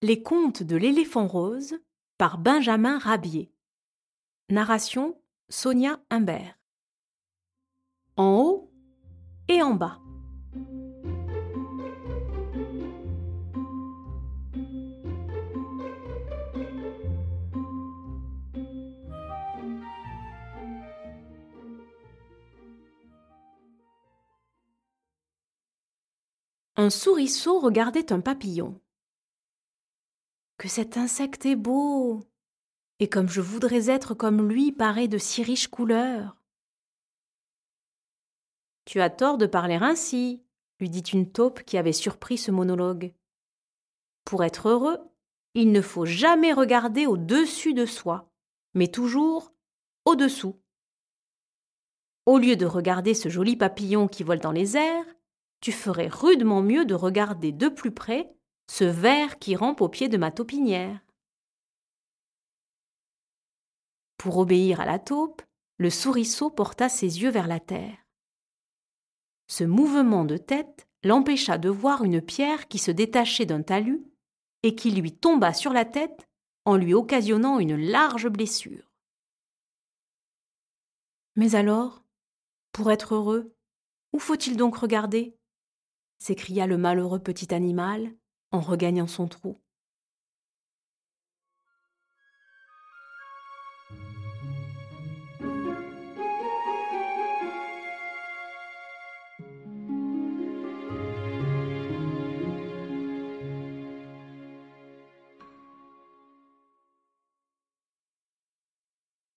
Les contes de l'éléphant rose par Benjamin Rabier. Narration Sonia Humbert. En haut et en bas. Un souriceau regardait un papillon. Que cet insecte est beau. Et comme je voudrais être comme lui, paré de si riches couleurs. Tu as tort de parler ainsi, lui dit une taupe qui avait surpris ce monologue. Pour être heureux, il ne faut jamais regarder au-dessus de soi, mais toujours au-dessous. Au lieu de regarder ce joli papillon qui vole dans les airs, tu ferais rudement mieux de regarder de plus près ce ver qui rampe au pied de ma taupinière. Pour obéir à la taupe, le souriceau porta ses yeux vers la terre. Ce mouvement de tête l'empêcha de voir une pierre qui se détachait d'un talus et qui lui tomba sur la tête en lui occasionnant une large blessure. Mais alors, pour être heureux, où faut-il donc regarder? s'écria le malheureux petit animal en regagnant son trou.